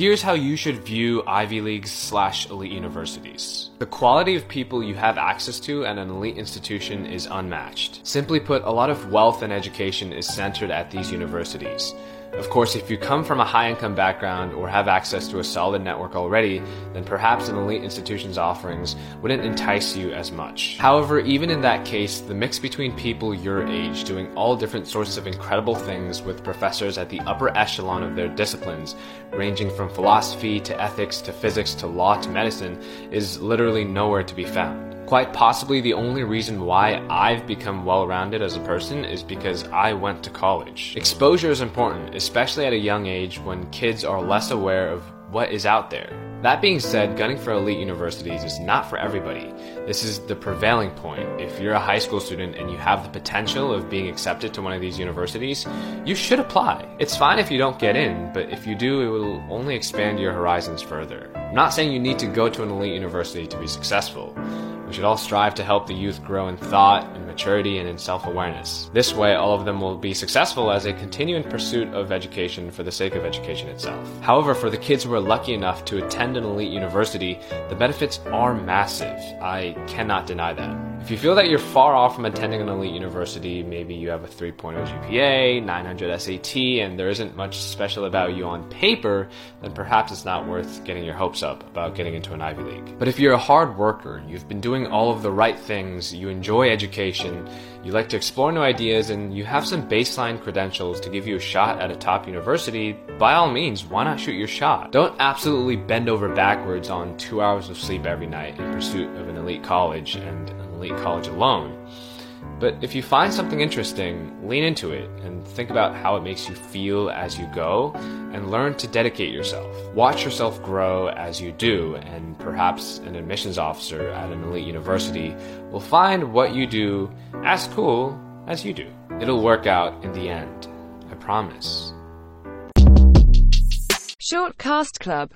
Here's how you should view Ivy Leagues slash elite universities. The quality of people you have access to at an elite institution is unmatched. Simply put, a lot of wealth and education is centered at these universities. Of course, if you come from a high income background or have access to a solid network already, then perhaps an elite institution's offerings wouldn't entice you as much. However, even in that case, the mix between people your age doing all different sorts of incredible things with professors at the upper echelon of their disciplines, ranging from philosophy to ethics to physics to law to medicine, is literally nowhere to be found. Quite possibly the only reason why I've become well rounded as a person is because I went to college. Exposure is important, especially at a young age when kids are less aware of what is out there. That being said, gunning for elite universities is not for everybody. This is the prevailing point. If you're a high school student and you have the potential of being accepted to one of these universities, you should apply. It's fine if you don't get in, but if you do, it will only expand your horizons further. I'm not saying you need to go to an elite university to be successful. We should all strive to help the youth grow in thought, in maturity, and in self awareness. This way, all of them will be successful as they continue in pursuit of education for the sake of education itself. However, for the kids who are lucky enough to attend an elite university, the benefits are massive. I cannot deny that. If you feel that you're far off from attending an elite university, maybe you have a 3.0 GPA, 900 SAT, and there isn't much special about you on paper, then perhaps it's not worth getting your hopes up about getting into an Ivy League. But if you're a hard worker, you've been doing all of the right things, you enjoy education, you like to explore new ideas, and you have some baseline credentials to give you a shot at a top university, by all means, why not shoot your shot? Don't absolutely bend over backwards on two hours of sleep every night in pursuit of an elite college and elite college alone. But if you find something interesting, lean into it and think about how it makes you feel as you go and learn to dedicate yourself. Watch yourself grow as you do, and perhaps an admissions officer at an elite university will find what you do as cool as you do. It'll work out in the end. I promise. Short Cast Club